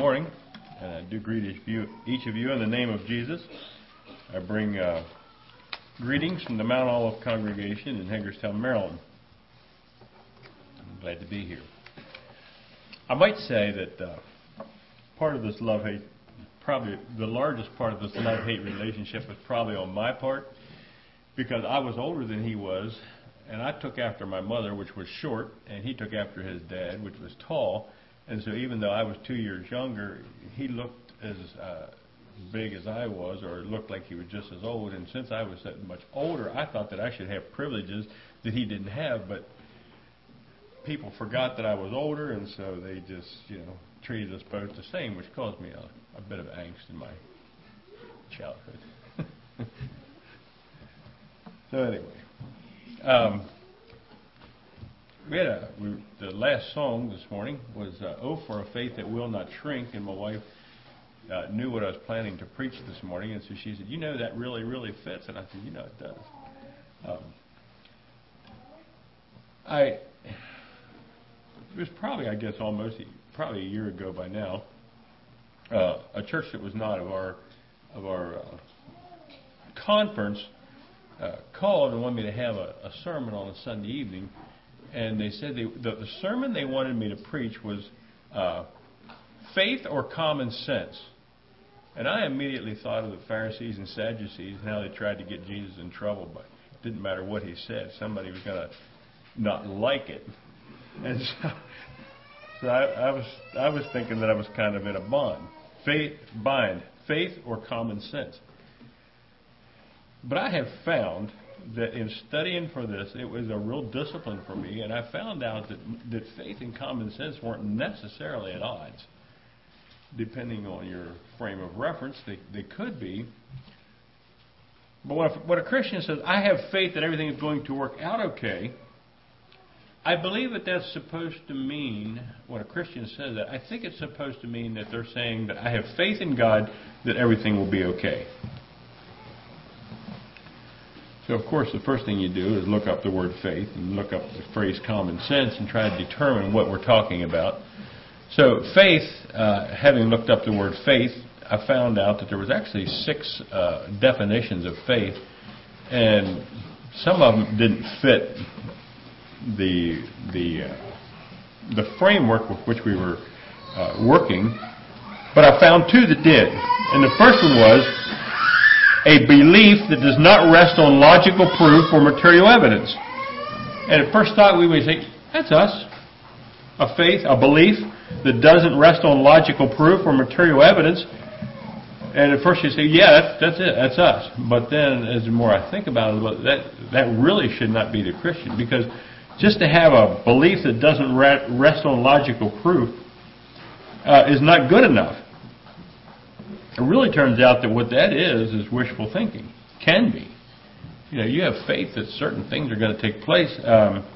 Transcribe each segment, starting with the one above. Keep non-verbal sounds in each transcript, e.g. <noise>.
morning, and I do greet each of you, in the name of Jesus. I bring uh, greetings from the Mount Olive congregation in Hagerstown, Maryland. I'm glad to be here. I might say that uh, part of this love hate, probably the largest part of this love hate relationship was probably on my part because I was older than he was, and I took after my mother, which was short, and he took after his dad, which was tall. And so even though I was two years younger, he looked as uh, big as I was, or looked like he was just as old. And since I was that much older, I thought that I should have privileges that he didn't have. But people forgot that I was older, and so they just, you know, treated us both the same, which caused me a, a bit of angst in my childhood. <laughs> so anyway, um, we had a we, the last song this morning was uh, "Oh for a Faith That Will Not Shrink," and my wife uh, knew what I was planning to preach this morning, and so she said, "You know that really, really fits," and I said, "You know it does." Um, I it was probably, I guess, almost probably a year ago by now. Uh, a church that was not of our of our uh, conference uh, called and wanted me to have a, a sermon on a Sunday evening and they said they, the, the sermon they wanted me to preach was uh, faith or common sense. And I immediately thought of the Pharisees and Sadducees and how they tried to get Jesus in trouble, but it didn't matter what he said. Somebody was going to not like it. And <laughs> so, so I, I was I was thinking that I was kind of in a bond, faith bind, faith or common sense. But I have found that in studying for this, it was a real discipline for me, and I found out that, that faith and common sense weren't necessarily at odds. Depending on your frame of reference, they, they could be. But when a, when a Christian says, I have faith that everything is going to work out okay, I believe that that's supposed to mean, when a Christian says that, I think it's supposed to mean that they're saying that I have faith in God that everything will be okay. So, of course, the first thing you do is look up the word faith and look up the phrase common sense and try to determine what we're talking about. So, faith, uh, having looked up the word faith, I found out that there was actually six uh, definitions of faith, and some of them didn't fit the the uh, the framework with which we were uh, working. But I found two that did, and the first one was a belief that does not rest on logical proof or material evidence. And at first thought, we would think, that's us. A faith, a belief that doesn't rest on logical proof or material evidence. And at first you say, yeah, that's, that's it, that's us. But then, as the more I think about it, that, that really should not be the Christian. Because just to have a belief that doesn't rest on logical proof uh, is not good enough. It really turns out that what that is is wishful thinking. Can be. You know, you have faith that certain things are going to take place. Um,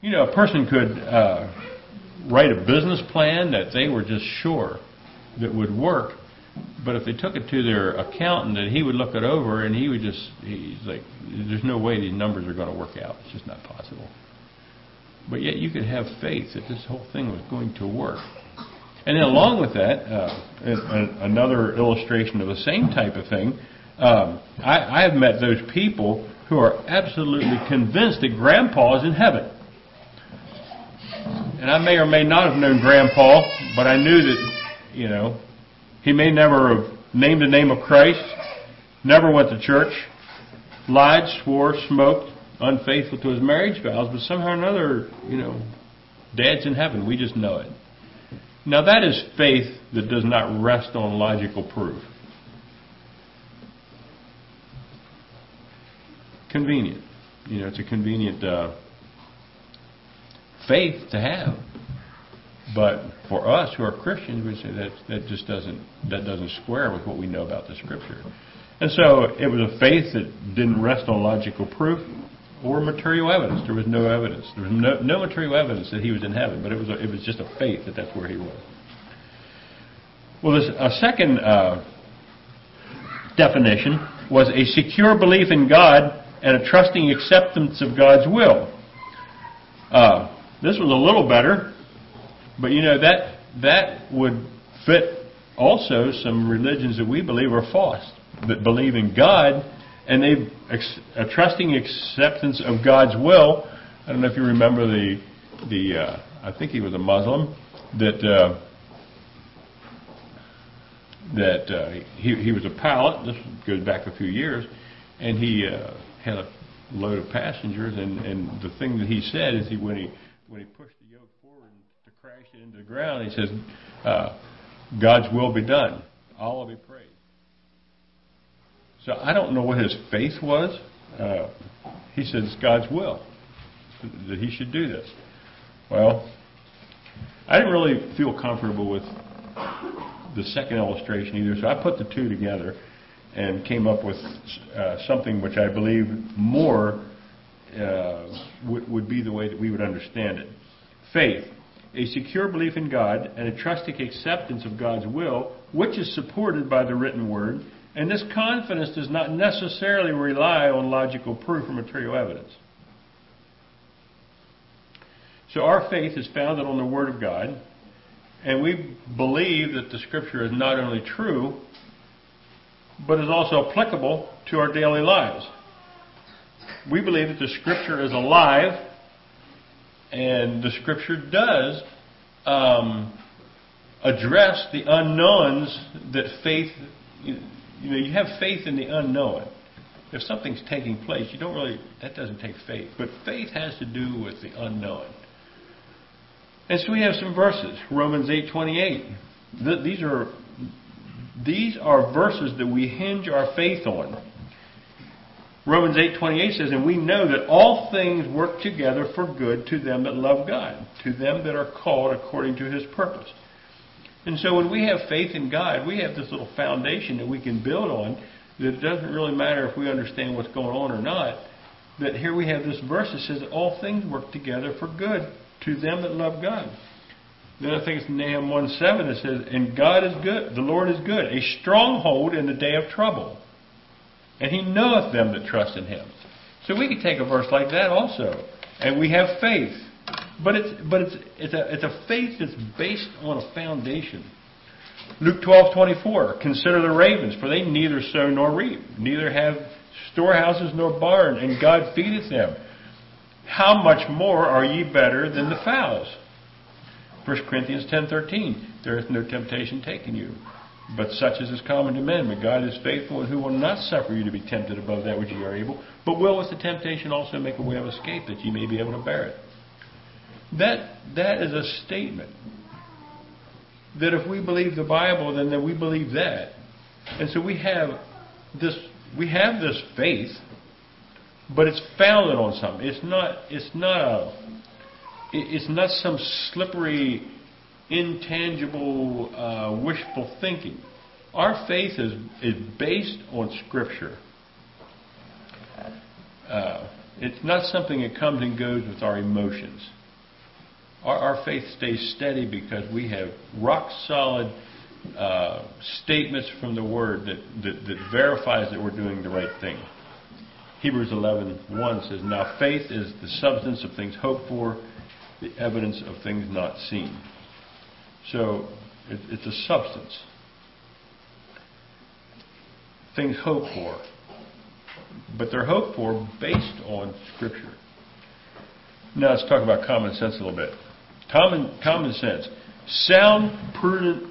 you know, a person could uh, write a business plan that they were just sure that would work, but if they took it to their accountant, and he would look it over, and he would just he's like, "There's no way these numbers are going to work out. It's just not possible." But yet, you could have faith that this whole thing was going to work. And then along with that, uh, another illustration of the same type of thing, um, I, I have met those people who are absolutely convinced that Grandpa is in heaven. And I may or may not have known Grandpa, but I knew that, you know, he may never have named the name of Christ, never went to church, lied, swore, smoked, unfaithful to his marriage vows, but somehow or another, you know, Dad's in heaven. We just know it. Now, that is faith that does not rest on logical proof. Convenient. You know, it's a convenient uh, faith to have. But for us who are Christians, we say that that just doesn't that doesn't square with what we know about the Scripture. And so it was a faith that didn't rest on logical proof or material evidence. There was no evidence. There was no, no material evidence that he was in heaven, but it was a, it was just a faith that that's where he was. Well, this, a second uh, definition was a secure belief in God and a trusting acceptance of God's will. Uh, this was a little better, but you know that that would fit also some religions that we believe are false, that believe in God and they a trusting acceptance of God's will. I don't know if you remember the the uh, I think he was a Muslim that uh, that uh, he he was a pilot. This goes back a few years, and he uh, had a load of passengers, and and the thing that he said is he when he when he pushed the yoke forward to crash it into the ground, he says, uh, "God's will be done. All will be praised." So I don't know what his faith was. Uh, he said it's God's will that he should do this. Well, I didn't really feel comfortable with the second illustration either, so I put the two together and came up with uh, something which I believe more uh, would, would be the way that we would understand it. Faith, a secure belief in God and a trusting acceptance of God's will, which is supported by the written word, and this confidence does not necessarily rely on logical proof or material evidence. So our faith is founded on the Word of God, and we believe that the Scripture is not only true, but is also applicable to our daily lives. We believe that the Scripture is alive, and the Scripture does um, address the unknowns that faith, you know, you have faith in the unknown. If something's taking place, you don't really, that doesn't take faith. But faith has to do with the unknown. And so we have some verses. Romans 8:28. These are these are verses that we hinge our faith on. Romans 8:28 says, "And we know that all things work together for good to them that love God, to them that are called according to his purpose." And so when we have faith in God, we have this little foundation that we can build on that it doesn't really matter if we understand what's going on or not. That here we have this verse that says that all things work together for good to them that love God. Then I think it's Nahum 1 7 that says, And God is good, the Lord is good, a stronghold in the day of trouble. And he knoweth them that trust in him. So we could take a verse like that also. And we have faith. But it's but it's it's a it's a faith that's based on a foundation. Luke twelve twenty four, consider the ravens, for they neither sow nor reap, neither have storehouses nor barn, and God feedeth them. How much more are ye better than the fowls? 1 Corinthians 10:13 There is no temptation taken you, but such as is common to men. But God is faithful, and who will not suffer you to be tempted above that which ye are able, but will with the temptation also make a way of escape that ye may be able to bear it. That that is a statement that if we believe the Bible, then that we believe that, and so we have this we have this faith but it's founded on something. It's not. It's not a. It's not some slippery, intangible, uh, wishful thinking. Our faith is is based on Scripture. Uh, it's not something that comes and goes with our emotions. Our, our faith stays steady because we have rock solid uh, statements from the Word that, that, that verifies that we're doing the right thing. Hebrews 11:1 says, "Now faith is the substance of things hoped for, the evidence of things not seen." So it, it's a substance. Things hoped for, but they're hoped for based on Scripture. Now let's talk about common sense a little bit. Common, common sense, sound, prudent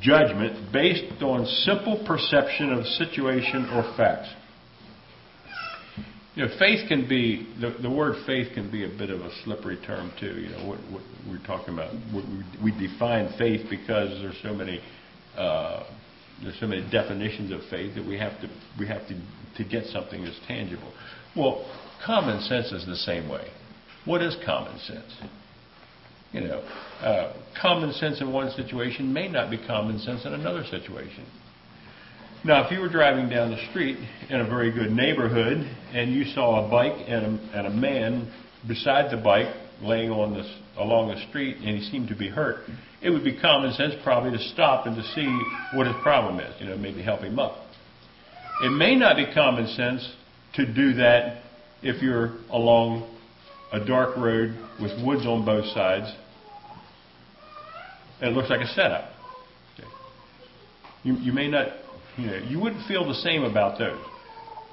judgment based on simple perception of situation or facts. You know, faith can be the, the word faith can be a bit of a slippery term too. You know, what, what we're talking about. We, we define faith because there's so many uh, there's so many definitions of faith that we have to we have to to get something that's tangible. Well, common sense is the same way. What is common sense? You know, uh, common sense in one situation may not be common sense in another situation. Now, if you were driving down the street in a very good neighborhood and you saw a bike and a, and a man beside the bike laying on this along the street and he seemed to be hurt, it would be common sense probably to stop and to see what his problem is, you know, maybe help him up. It may not be common sense to do that if you're along a dark road with woods on both sides and it looks like a setup. Okay. You, you may not, you know, you wouldn't feel the same about those.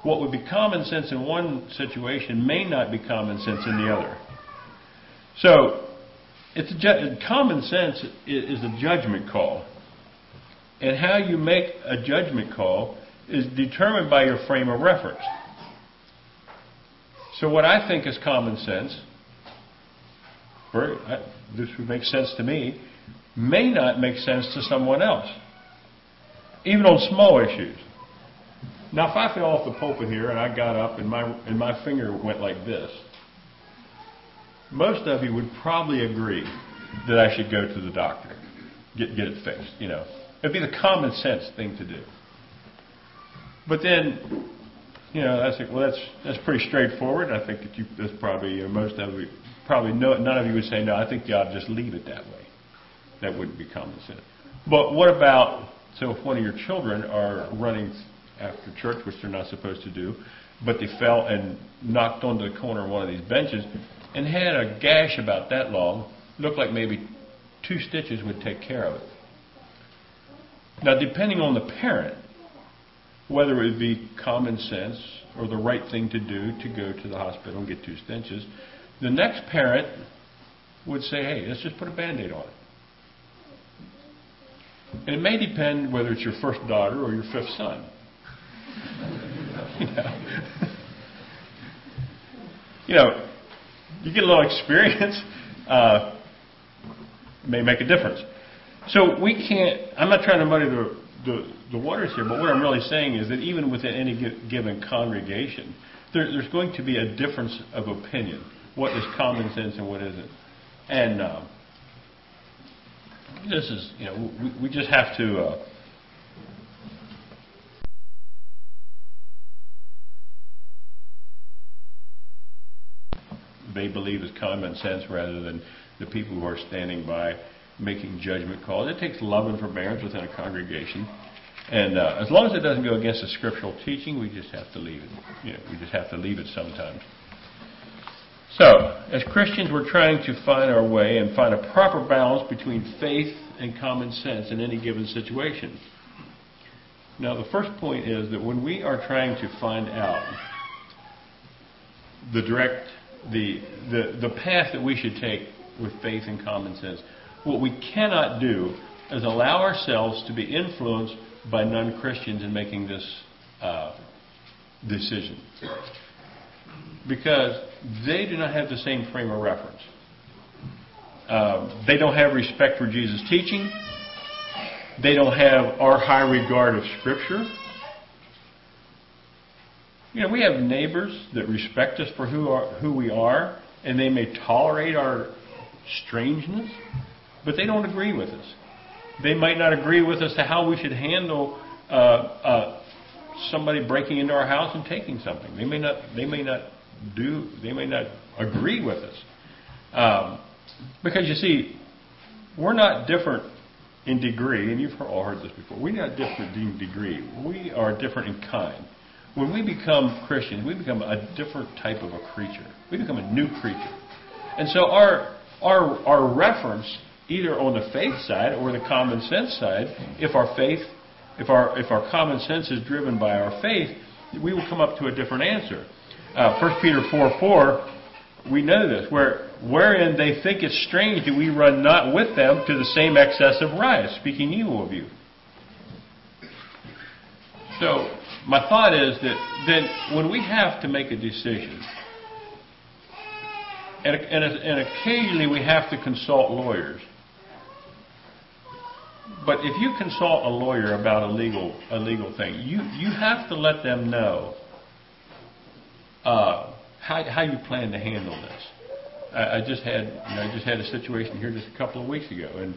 What would be common sense in one situation may not be common sense in the other. So, it's a ju- common sense is a judgment call. And how you make a judgment call is determined by your frame of reference. So, what I think is common sense, this would make sense to me, may not make sense to someone else, even on small issues. Now, if I fell off the pulpit here and I got up and my and my finger went like this, most of you would probably agree that I should go to the doctor, get get it fixed. You know, it'd be the common sense thing to do. But then, you know, I think, well, that's that's pretty straightforward. I think that you, that's probably know, most of you, probably no, none of you would say no. I think you ought to just leave it that way. That wouldn't be common sense. But what about so if one of your children are running after church, which they're not supposed to do, but they fell and knocked onto the corner of one of these benches and had a gash about that long, looked like maybe two stitches would take care of it. Now, depending on the parent, whether it be common sense or the right thing to do to go to the hospital and get two stitches, the next parent would say, hey, let's just put a band aid on it. And it may depend whether it's your first daughter or your fifth son. you, <laughs> know. you know, you get a little experience, <laughs> uh, may make a difference. So we can't, I'm not trying to muddy the, the, the, waters here, but what I'm really saying is that even within any given congregation, there, there's going to be a difference of opinion. What is common sense and what isn't. And uh, this is, you know, we, we just have to. Uh, they believe is common sense rather than the people who are standing by making judgment calls. It takes love and forbearance within a congregation. And uh, as long as it doesn't go against the scriptural teaching, we just have to leave it. You know, we just have to leave it sometimes. So, as Christians, we're trying to find our way and find a proper balance between faith and common sense in any given situation. Now, the first point is that when we are trying to find out the direct the, the, the path that we should take with faith and common sense. What we cannot do is allow ourselves to be influenced by non Christians in making this uh, decision. Because they do not have the same frame of reference. Uh, they don't have respect for Jesus' teaching. They don't have our high regard of Scripture. You know, we have neighbors that respect us for who, are, who we are, and they may tolerate our strangeness, but they don't agree with us. They might not agree with us to how we should handle uh, uh, somebody breaking into our house and taking something. They may not. They may not do. They may not agree with us, um, because you see, we're not different in degree, and you've all heard this before. We're not different in degree. We are different in kind when we become Christians, we become a different type of a creature. We become a new creature. And so our, our, our reference, either on the faith side or the common sense side, if our faith, if our, if our common sense is driven by our faith, we will come up to a different answer. Uh, 1 Peter 4 4, we know this, where, wherein they think it strange that we run not with them to the same excess of riot, speaking evil of you. So, my thought is that then when we have to make a decision, and, and, and occasionally we have to consult lawyers, but if you consult a lawyer about a legal a legal thing, you you have to let them know uh, how how you plan to handle this. I, I just had you know, I just had a situation here just a couple of weeks ago, and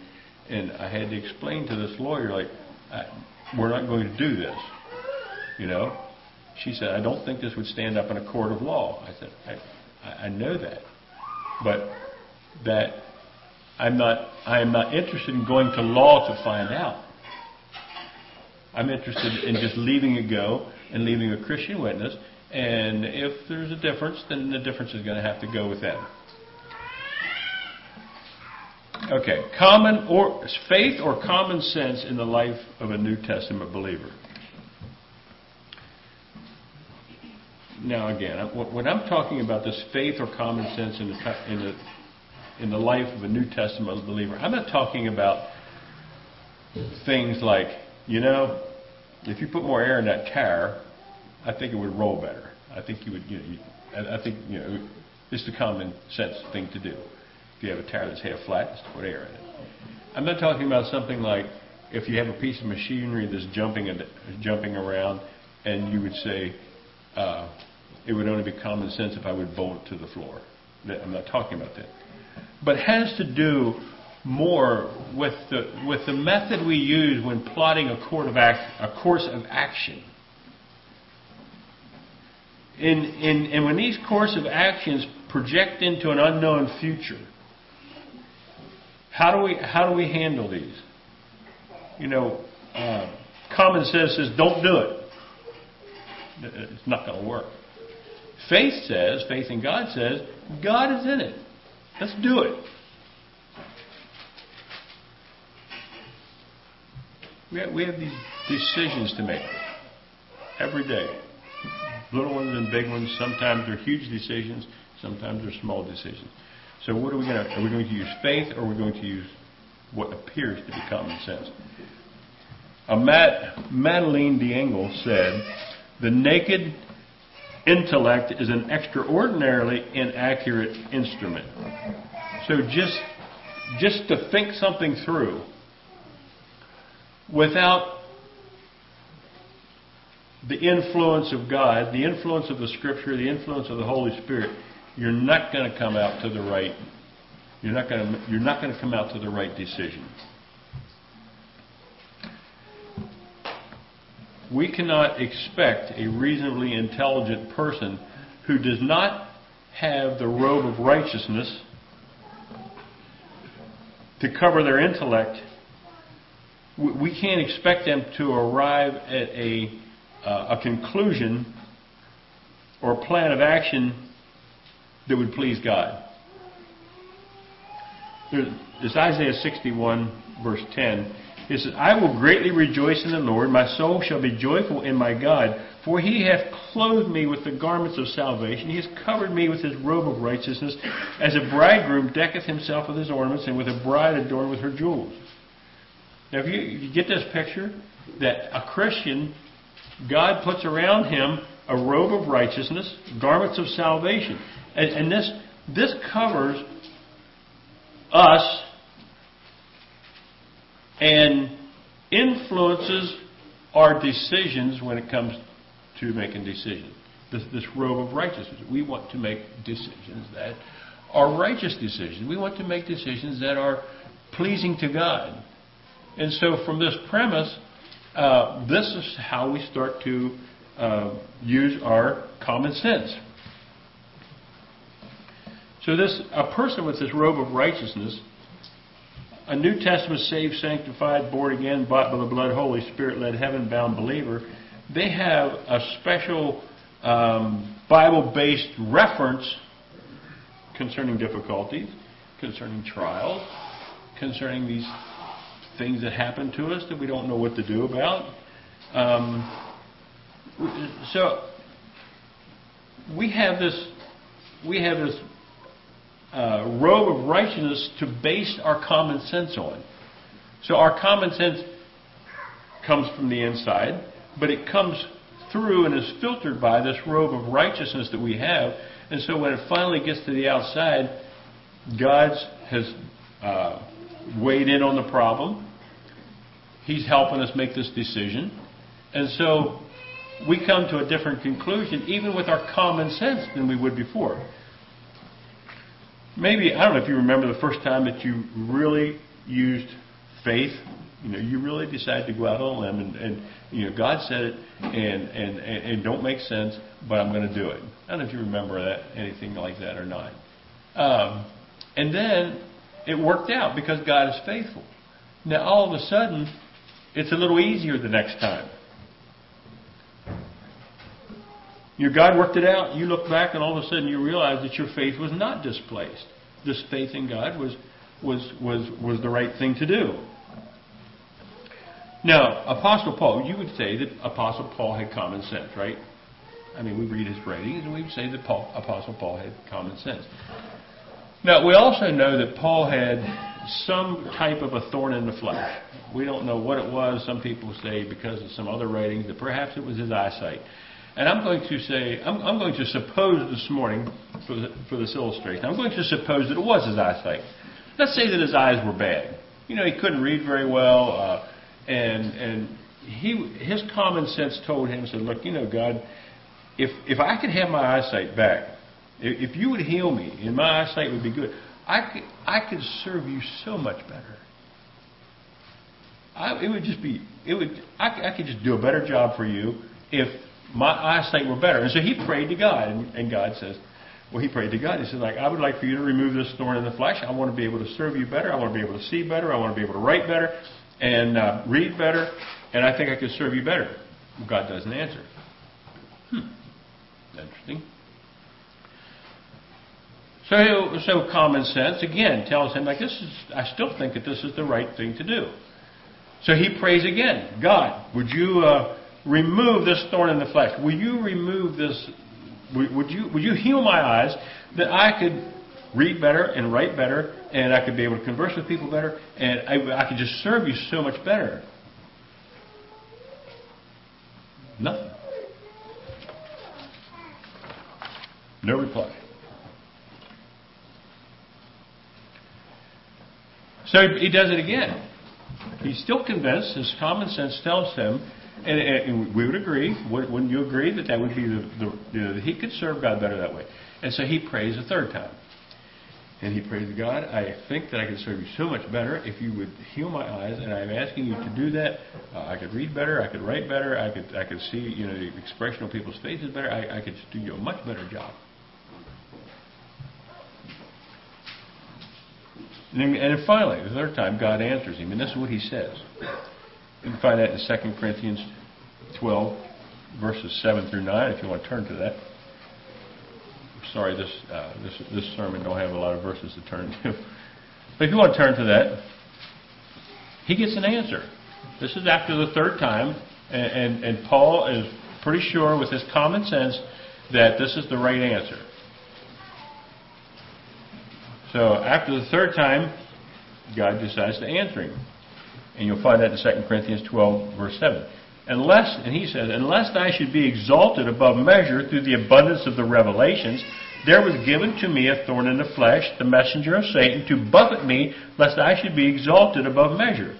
and I had to explain to this lawyer like I, we're not going to do this. You know, she said, I don't think this would stand up in a court of law. I said, I, I know that, but that I'm not. I am not interested in going to law to find out. I'm interested in just leaving it go and leaving a Christian witness. And if there's a difference, then the difference is going to have to go with them. Okay, common or faith or common sense in the life of a New Testament believer. Now, again, when I'm talking about this faith or common sense in the, in the in the life of a New Testament believer, I'm not talking about things like, you know, if you put more air in that tire, I think it would roll better. I think you would, you know, I think you know, it's the common sense thing to do. If you have a tire that's half flat, just put air in it. I'm not talking about something like if you have a piece of machinery that's jumping jumping around, and you would say, uh, it would only be common sense if I would bolt it to the floor. I'm not talking about that. But has to do more with the, with the method we use when plotting a, course of, act, a course of action. In, in, and when these course of actions project into an unknown future, how do we, how do we handle these? You know, uh, common sense says don't do it. It's not going to work. Faith says, faith in God says, God is in it. Let's do it. We have, these decisions to make every day. Little ones and big ones. Sometimes they're huge decisions. Sometimes they're small decisions. So what are we going to? Are we going to use faith, or are we going to use what appears to be common sense? A Matt, Madeleine L'Engle said, "The naked intellect is an extraordinarily inaccurate instrument. So just just to think something through without the influence of God, the influence of the Scripture, the influence of the Holy Spirit, you're not going to come out to the right. You're not going to. You're not going to come out to the right decision. We cannot expect a reasonably intelligent person who does not have the robe of righteousness to cover their intellect. We can't expect them to arrive at a, uh, a conclusion or plan of action that would please God. There's Isaiah 61, verse 10. He says, I will greatly rejoice in the Lord. My soul shall be joyful in my God. For he hath clothed me with the garments of salvation. He has covered me with his robe of righteousness, as a bridegroom decketh himself with his ornaments, and with a bride adorned with her jewels. Now, if you, you get this picture, that a Christian, God puts around him a robe of righteousness, garments of salvation. And, and this, this covers us and influences our decisions when it comes to making decisions. This, this robe of righteousness. We want to make decisions that are righteous decisions. We want to make decisions that are pleasing to God. And so, from this premise, uh, this is how we start to uh, use our common sense. So, this a person with this robe of righteousness a New Testament saved, sanctified, born again, bought by the blood, Holy Spirit led, heaven bound believer, they have a special um, Bible based reference concerning difficulties, concerning trials, concerning these things that happen to us that we don't know what to do about. Um, so we have this we have this uh, robe of righteousness to base our common sense on. So our common sense comes from the inside, but it comes through and is filtered by this robe of righteousness that we have. And so when it finally gets to the outside, God has uh, weighed in on the problem. He's helping us make this decision. And so we come to a different conclusion, even with our common sense, than we would before maybe I don't know if you remember the first time that you really used faith. You know, you really decided to go out on a limb, and, and you know, God said it, and and and it don't make sense, but I'm going to do it. I don't know if you remember that anything like that or not. Um, and then it worked out because God is faithful. Now all of a sudden, it's a little easier the next time. Your God worked it out. You look back, and all of a sudden you realize that your faith was not displaced. This faith in God was was, was, was the right thing to do. Now, Apostle Paul, you would say that Apostle Paul had common sense, right? I mean, we read his writings and we would say that Paul, Apostle Paul had common sense. Now, we also know that Paul had some type of a thorn in the flesh. We don't know what it was. Some people say because of some other writings that perhaps it was his eyesight. And I'm going to say, I'm, I'm going to suppose this morning, for, the, for this illustration, I'm going to suppose that it was his eyesight. Let's say that his eyes were bad. You know, he couldn't read very well, uh, and and he his common sense told him, said, look, you know, God, if if I could have my eyesight back, if, if you would heal me and my eyesight would be good, I could I could serve you so much better. I, it would just be it would I, I could just do a better job for you if my eyesight were better. And so he prayed to God, and, and God says, well, he prayed to God. He said, like, I would like for you to remove this thorn in the flesh. I want to be able to serve you better. I want to be able to see better. I want to be able to write better and uh, read better. And I think I could serve you better. God doesn't answer. Hmm. Interesting. So, so common sense again tells him like this is. I still think that this is the right thing to do. So he prays again. God, would you uh, remove this thorn in the flesh? Will you remove this? Would you would you heal my eyes that I could read better and write better, and I could be able to converse with people better, and I, I could just serve you so much better? Nothing. No reply. So he does it again. He's still convinced. His common sense tells him, and, and we would agree. Wouldn't you agree that that would be the, the you know, he could serve God better that way? And so he prays a third time. And he prays to God, I think that I could serve you so much better if you would heal my eyes, and I'm asking you to do that. Uh, I could read better, I could write better, I could I could see you know the expression of people's faces better. I, I could do you a much better job. And then, and then finally, the third time, God answers him, and this is what he says. You can find that in 2 Corinthians 12, verses 7 through 9, if you want to turn to that. Sorry, this, uh, this, this sermon don't have a lot of verses to turn to. But if you want to turn to that, he gets an answer. This is after the third time, and, and, and Paul is pretty sure with his common sense that this is the right answer. So after the third time, God decides to answer him. And you'll find that in 2 Corinthians 12, verse 7. Unless, and he says, unless I should be exalted above measure through the abundance of the revelations, there was given to me a thorn in the flesh, the messenger of Satan, to buffet me, lest I should be exalted above measure.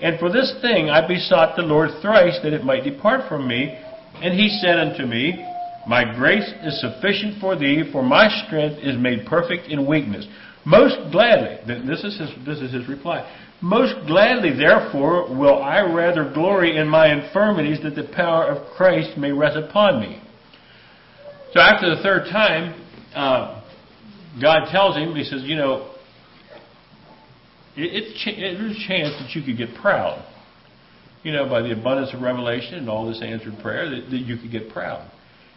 And for this thing I besought the Lord thrice that it might depart from me. And he said unto me, My grace is sufficient for thee, for my strength is made perfect in weakness. Most gladly, this is his, this is his reply. Most gladly, therefore, will I rather glory in my infirmities that the power of Christ may rest upon me. So after the third time, uh, God tells him, He says, you know, it, it, there's a chance that you could get proud. You know, by the abundance of revelation and all this answered prayer, that, that you could get proud.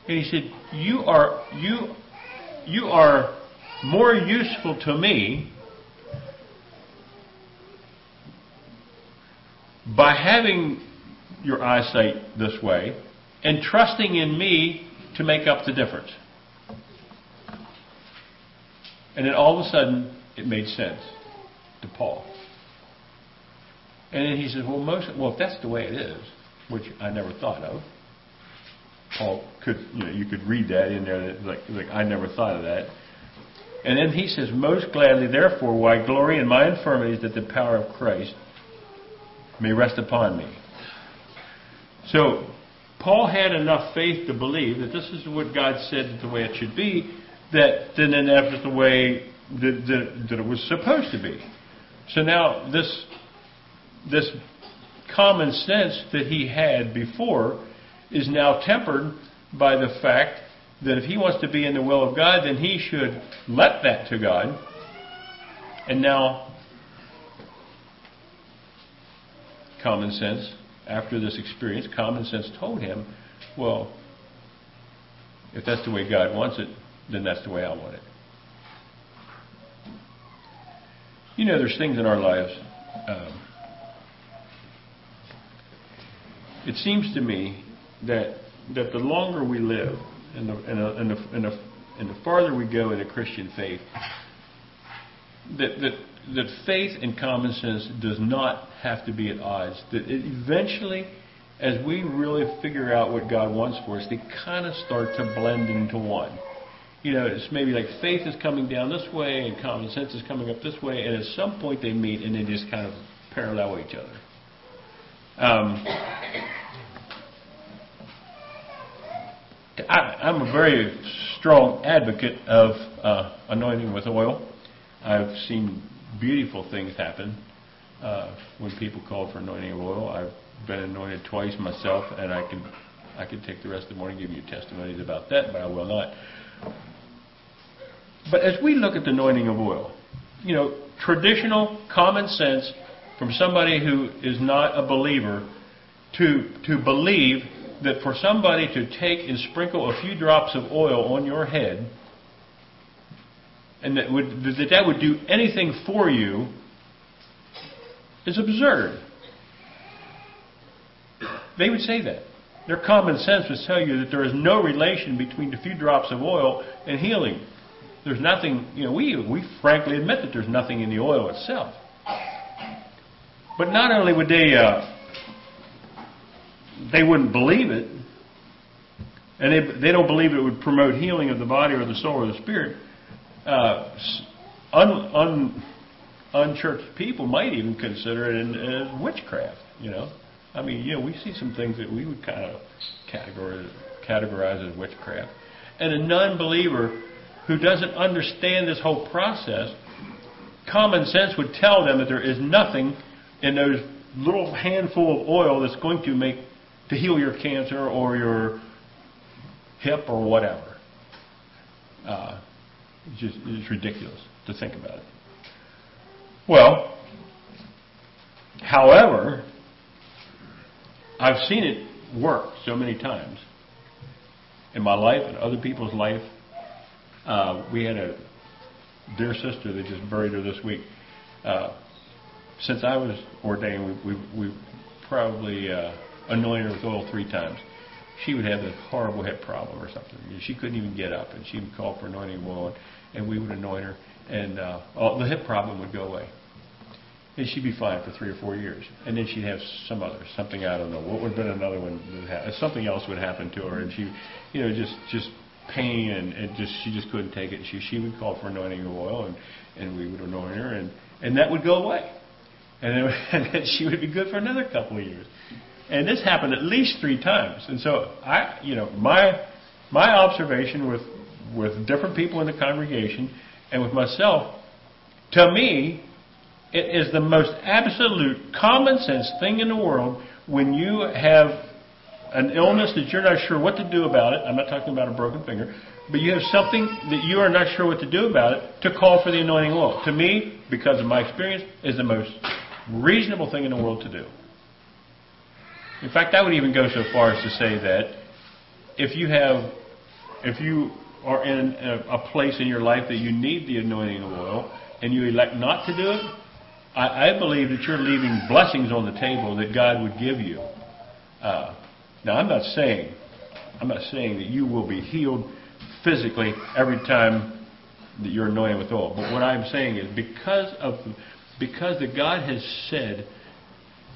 And he said, you are, you, you are more useful to me by having your eyesight this way and trusting in me to make up the difference. And then all of a sudden, it made sense to Paul. And then he says, "Well, most well, if that's the way it is, which I never thought of, Paul could you know you could read that in there like like I never thought of that." And then he says, Most gladly, therefore, why glory in my infirmities that the power of Christ may rest upon me. So, Paul had enough faith to believe that this is what God said the way it should be, that then that was the way that, that, that it was supposed to be. So now this this common sense that he had before is now tempered by the fact that if he wants to be in the will of God, then he should let that to God. And now, common sense, after this experience, common sense told him, well, if that's the way God wants it, then that's the way I want it. You know, there's things in our lives. Um, it seems to me that that the longer we live, and the and the, and the, and the, and the farther we go in the Christian faith, that that that faith and common sense does not have to be at odds. That it eventually, as we really figure out what God wants for us, they kind of start to blend into one. You know, it's maybe like faith is coming down this way and common sense is coming up this way, and at some point they meet and they just kind of parallel each other. Um, I, I'm a very strong advocate of uh, anointing with oil. I've seen beautiful things happen uh, when people call for anointing of oil. I've been anointed twice myself, and I can I can take the rest of the morning and give you testimonies about that, but I will not. But as we look at the anointing of oil, you know, traditional common sense from somebody who is not a believer to to believe that for somebody to take and sprinkle a few drops of oil on your head and that would, that, that would do anything for you is absurd. They would say that. Their common sense would tell you that there is no relation between a few drops of oil and healing. There's nothing, you know, we, we frankly admit that there's nothing in the oil itself. But not only would they, uh, they wouldn't believe it, and they, they don't believe it would promote healing of the body or the soul or the spirit, uh, un, un, unchurched people might even consider it as witchcraft. You know, I mean, you know, we see some things that we would kind of categorize categorize as witchcraft, and a non-believer who doesn't understand this whole process, common sense would tell them that there is nothing in those little handful of oil that's going to make to heal your cancer or your hip or whatever. Uh, it's just it's ridiculous to think about it. Well, however, I've seen it work so many times in my life and other people's life. Uh, we had a dear sister that just buried her this week. Uh, since I was ordained, we, we, we probably uh, anointed her with oil three times she would have a horrible hip problem or something. She couldn't even get up, and she would call for anointing oil, and we would anoint her, and uh, all, the hip problem would go away. And she'd be fine for three or four years. And then she'd have some other, something, I don't know, what would have been another one, would ha- something else would happen to her, and she, you know, just, just pain, and, and just, she just couldn't take it. She, she would call for anointing oil, and, and we would anoint her, and, and that would go away. And then, <laughs> and then she would be good for another couple of years. And this happened at least three times. And so I, you know, my my observation with with different people in the congregation and with myself, to me, it is the most absolute common sense thing in the world when you have an illness that you're not sure what to do about it. I'm not talking about a broken finger, but you have something that you are not sure what to do about it to call for the anointing oil. To me, because of my experience, is the most reasonable thing in the world to do. In fact, I would even go so far as to say that if you have, if you are in a, a place in your life that you need the anointing of oil and you elect not to do it, I, I believe that you're leaving blessings on the table that God would give you. Uh, now, I'm not saying, I'm not saying that you will be healed physically every time that you're anointed with oil. But what I'm saying is because of because that God has said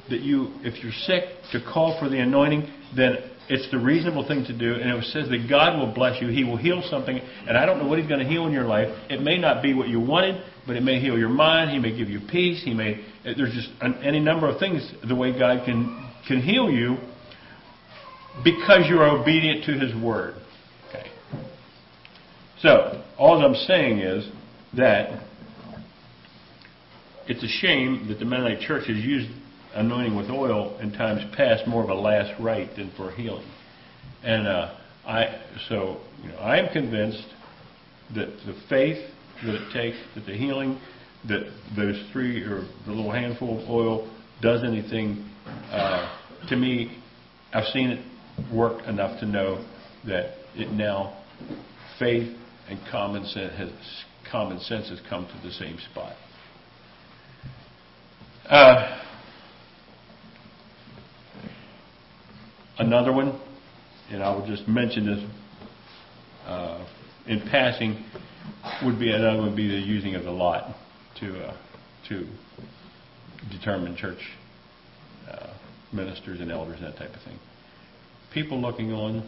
that you, if you're sick, to call for the anointing, then it's the reasonable thing to do. And it says that God will bless you. He will heal something. And I don't know what He's going to heal in your life. It may not be what you wanted, but it may heal your mind. He may give you peace. He may. There's just any number of things the way God can can heal you because you're obedient to His word. Okay. So all I'm saying is that it's a shame that the Mennonite Church has used anointing with oil in times past more of a last rite than for healing. And uh, I, so you know, I am convinced that the faith that it takes, that the healing, that those three or the little handful of oil does anything. Uh, to me, I've seen it work enough to know that it now faith and common sense has common sense has come to the same spot. Uh, another one, and I will just mention this uh, in passing, would be another one would be the using of the lot to uh, to determine church uh, ministers and elders and that type of thing. People looking on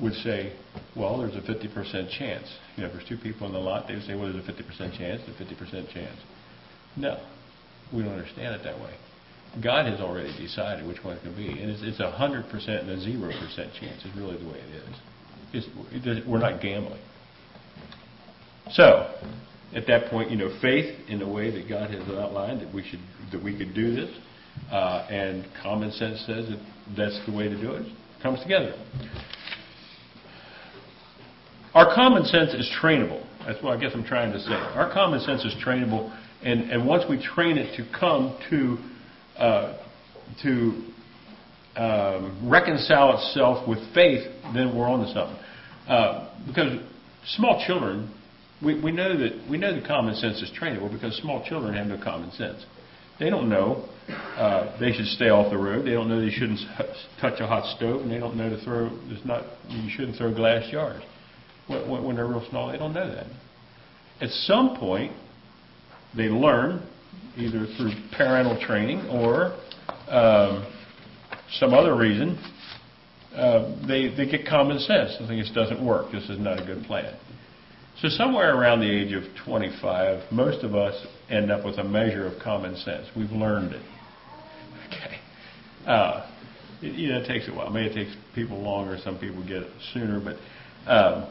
would say, well, there's a 50% chance. You know, if there's two people in the lot, they would say, well, there's a 50% chance, a 50% chance. No, we don't understand it that way. God has already decided which one it can be, and it's, it's a 100% and a 0% chance is really the way it is. It's, it, we're not gambling. So, at that point, you know, faith in the way that God has outlined that we should that we could do this, uh, and common sense says that that's the way to do it. Comes together. Our common sense is trainable. That's what I guess I'm trying to say. Our common sense is trainable, and, and once we train it to come to to um, reconcile itself with faith, then we're on to something. Uh, because small children, we, know that we know that common sense is trainable because small children have no common sense. They don't know uh, they should stay off the road. They don't know they shouldn't touch a hot stove, and they don't know to throw. There's not you shouldn't throw glass jars when they're real small. They don't know that. At some point, they learn either through parental training or um, some other reason. Uh, they they get common sense. They think this doesn't work. This is not a good plan. So somewhere around the age of 25, most of us end up with a measure of common sense. We've learned it. Okay. Uh, it, you know, it takes a while. Maybe it takes people longer. Some people get it sooner, but um,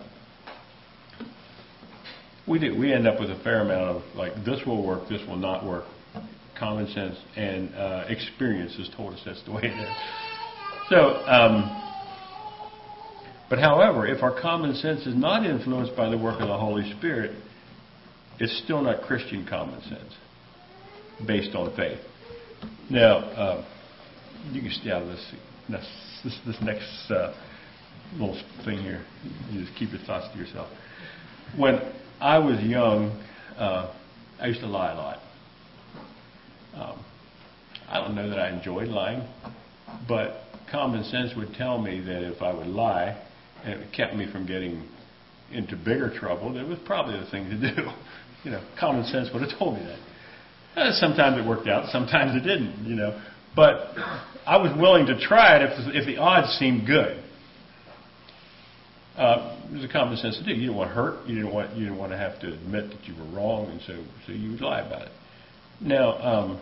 we do. We end up with a fair amount of like this will work, this will not work. Common sense and uh, experience has told us that's the way it is. So, um, but however, if our common sense is not influenced by the work of the Holy Spirit, it's still not Christian common sense based on faith. Now, uh, you can stay out of this this, this next uh, little thing here. You just keep your thoughts to yourself. When I was young, uh, I used to lie a lot. Um, I don't know that I enjoyed lying, but common sense would tell me that if I would lie, and it kept me from getting into bigger trouble, that it was probably the thing to do. <laughs> you know, common sense would have told me that. Uh, sometimes it worked out, sometimes it didn't. You know, but I was willing to try it if if the odds seemed good. Uh, it was a common sense to do. You didn't want to hurt. You didn't want you didn't want to have to admit that you were wrong, and so so you would lie about it. Now, um,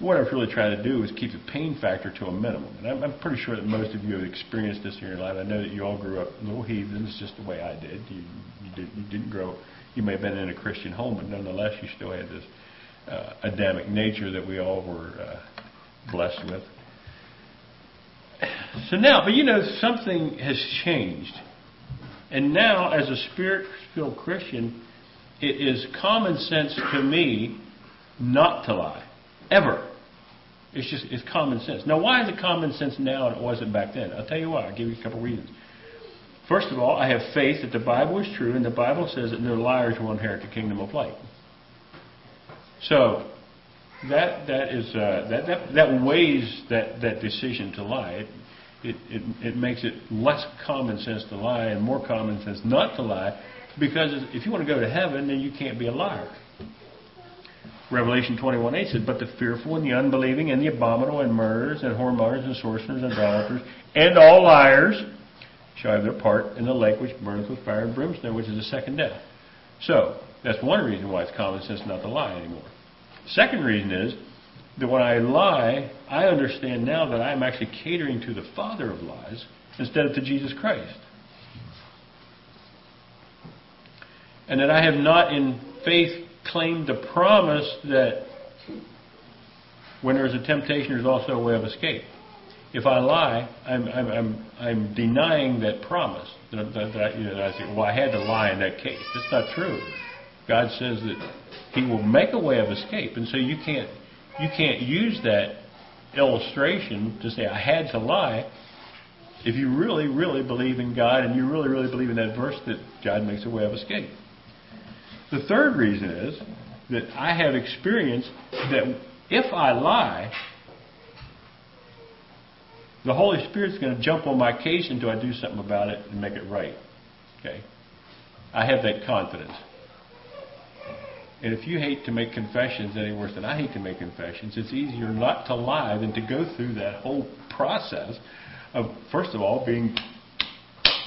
what I was really trying to do is keep the pain factor to a minimum, and I'm, I'm pretty sure that most of you have experienced this in your life. I know that you all grew up little heathens, just the way I did. You you, did, you didn't grow. You may have been in a Christian home, but nonetheless, you still had this uh, Adamic nature that we all were uh, blessed with. So now, but you know, something has changed. And now, as a spirit filled Christian, it is common sense to me not to lie. Ever. It's just it's common sense. Now, why is it common sense now and it wasn't back then? I'll tell you why. I'll give you a couple reasons. First of all, I have faith that the Bible is true, and the Bible says that no liars will inherit the kingdom of light. So, that that is uh, that, that that weighs that that decision to lie. It, it, it it makes it less common sense to lie and more common sense not to lie, because if you want to go to heaven, then you can't be a liar. Revelation 21:8 says, "But the fearful and the unbelieving and the abominable and murderers and whoremongers and sorcerers and idolaters and all liars shall have their part in the lake which burneth with fire and brimstone, which is the second death." So that's one reason why it's common sense not to lie anymore. Second reason is that when I lie, I understand now that I'm actually catering to the father of lies instead of to Jesus Christ. And that I have not in faith claimed the promise that when there's a temptation, there's also a way of escape. If I lie, I'm, I'm, I'm, I'm denying that promise. That, that, that, you know, that I say, well, I had to lie in that case. That's not true. God says that he will make a way of escape. And so you can't you can't use that illustration to say I had to lie if you really, really believe in God and you really, really believe in that verse that God makes a way of escape. The third reason is that I have experienced that if I lie, the Holy Spirit's going to jump on my case until I do something about it and make it right. Okay? I have that confidence. And if you hate to make confessions any worse than I hate to make confessions, it's easier not to lie than to go through that whole process of, first of all, being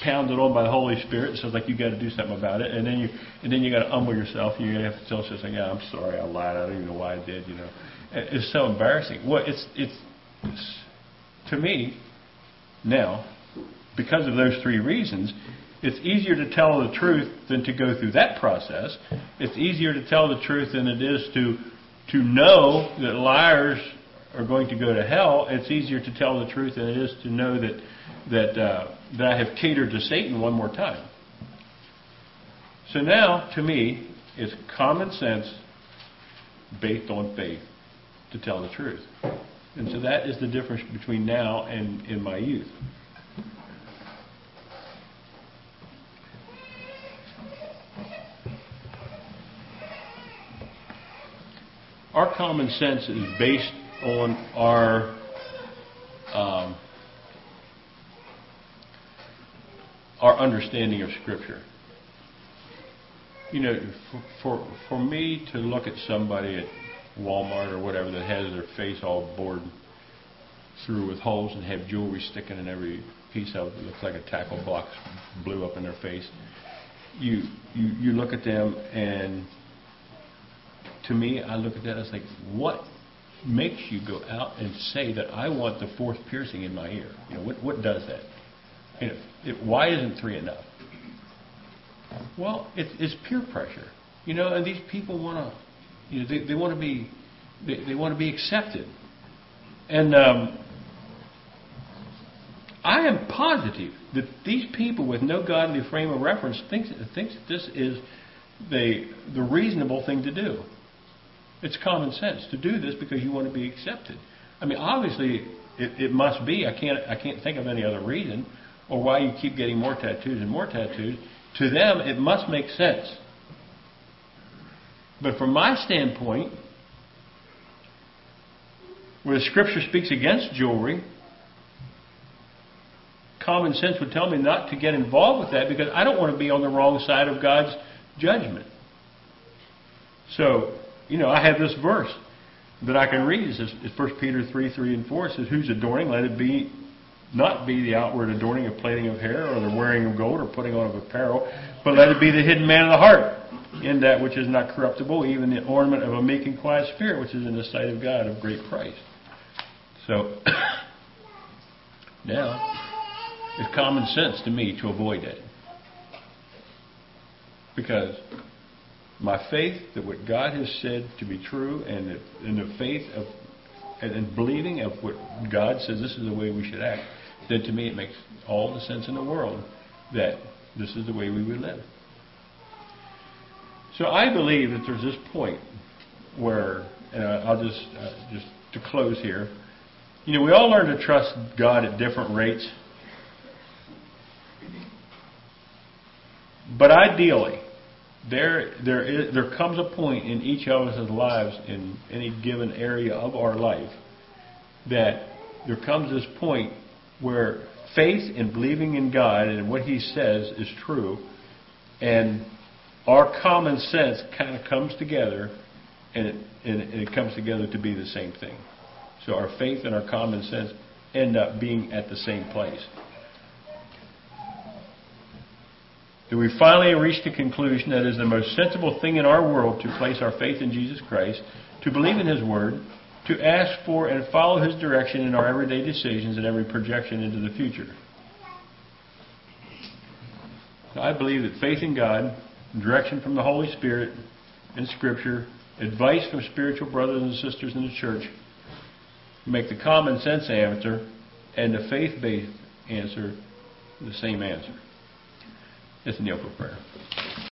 pounded on by the Holy Spirit. So it's like you got to do something about it, and then you and then you got to humble yourself. You have to tell yourself, "Yeah, I'm sorry, I lied. I don't even know why I did." You know, it's so embarrassing. Well, it's it's, it's to me now because of those three reasons. It's easier to tell the truth than to go through that process. It's easier to tell the truth than it is to to know that liars are going to go to hell. It's easier to tell the truth than it is to know that that uh, that I have catered to Satan one more time. So now, to me, it's common sense based on faith to tell the truth. And so that is the difference between now and in my youth. Our common sense is based on our um, our understanding of Scripture. You know, for, for for me to look at somebody at Walmart or whatever that has their face all bored through with holes and have jewelry sticking in every piece of it, it looks like a tackle box blew up in their face. You you you look at them and to me, I look at that I think, what makes you go out and say that I want the fourth piercing in my ear? You know, what, what does that? You know, it, why isn't three enough? Well, it, it's peer pressure. You know, and these people want to, you know, they, they want to be, they, they want to be accepted. And um, I am positive that these people with no godly frame of reference thinks thinks that this is the the reasonable thing to do. It's common sense to do this because you want to be accepted. I mean, obviously, it, it must be. I can't, I can't think of any other reason or why you keep getting more tattoos and more tattoos. To them, it must make sense. But from my standpoint, where the scripture speaks against jewelry, common sense would tell me not to get involved with that because I don't want to be on the wrong side of God's judgment. So, you know, I have this verse that I can read. It says, 1 Peter 3, 3 and 4. It says, Whose adorning, let it be not be the outward adorning of plaiting of hair or the wearing of gold or putting on of apparel, but let it be the hidden man of the heart, in that which is not corruptible, even the ornament of a meek and quiet spirit, which is in the sight of God of great price. So, <coughs> now, it's common sense to me to avoid it. Because my faith that what God has said to be true and the, and the faith of and, and believing of what God says this is the way we should act, then to me it makes all the sense in the world that this is the way we would live. So I believe that there's this point where, and I'll just uh, just to close here. You know, we all learn to trust God at different rates. But ideally, there there is there comes a point in each of us' lives in any given area of our life that there comes this point where faith and believing in God and what He says is true, and our common sense kind of comes together, and it, and it comes together to be the same thing. So our faith and our common sense end up being at the same place. That we finally reach the conclusion that it is the most sensible thing in our world to place our faith in Jesus Christ, to believe in His Word, to ask for and follow His direction in our everyday decisions and every projection into the future. I believe that faith in God, direction from the Holy Spirit and Scripture, advice from spiritual brothers and sisters in the church make the common sense answer and the faith based answer the same answer. Let's kneel for prayer.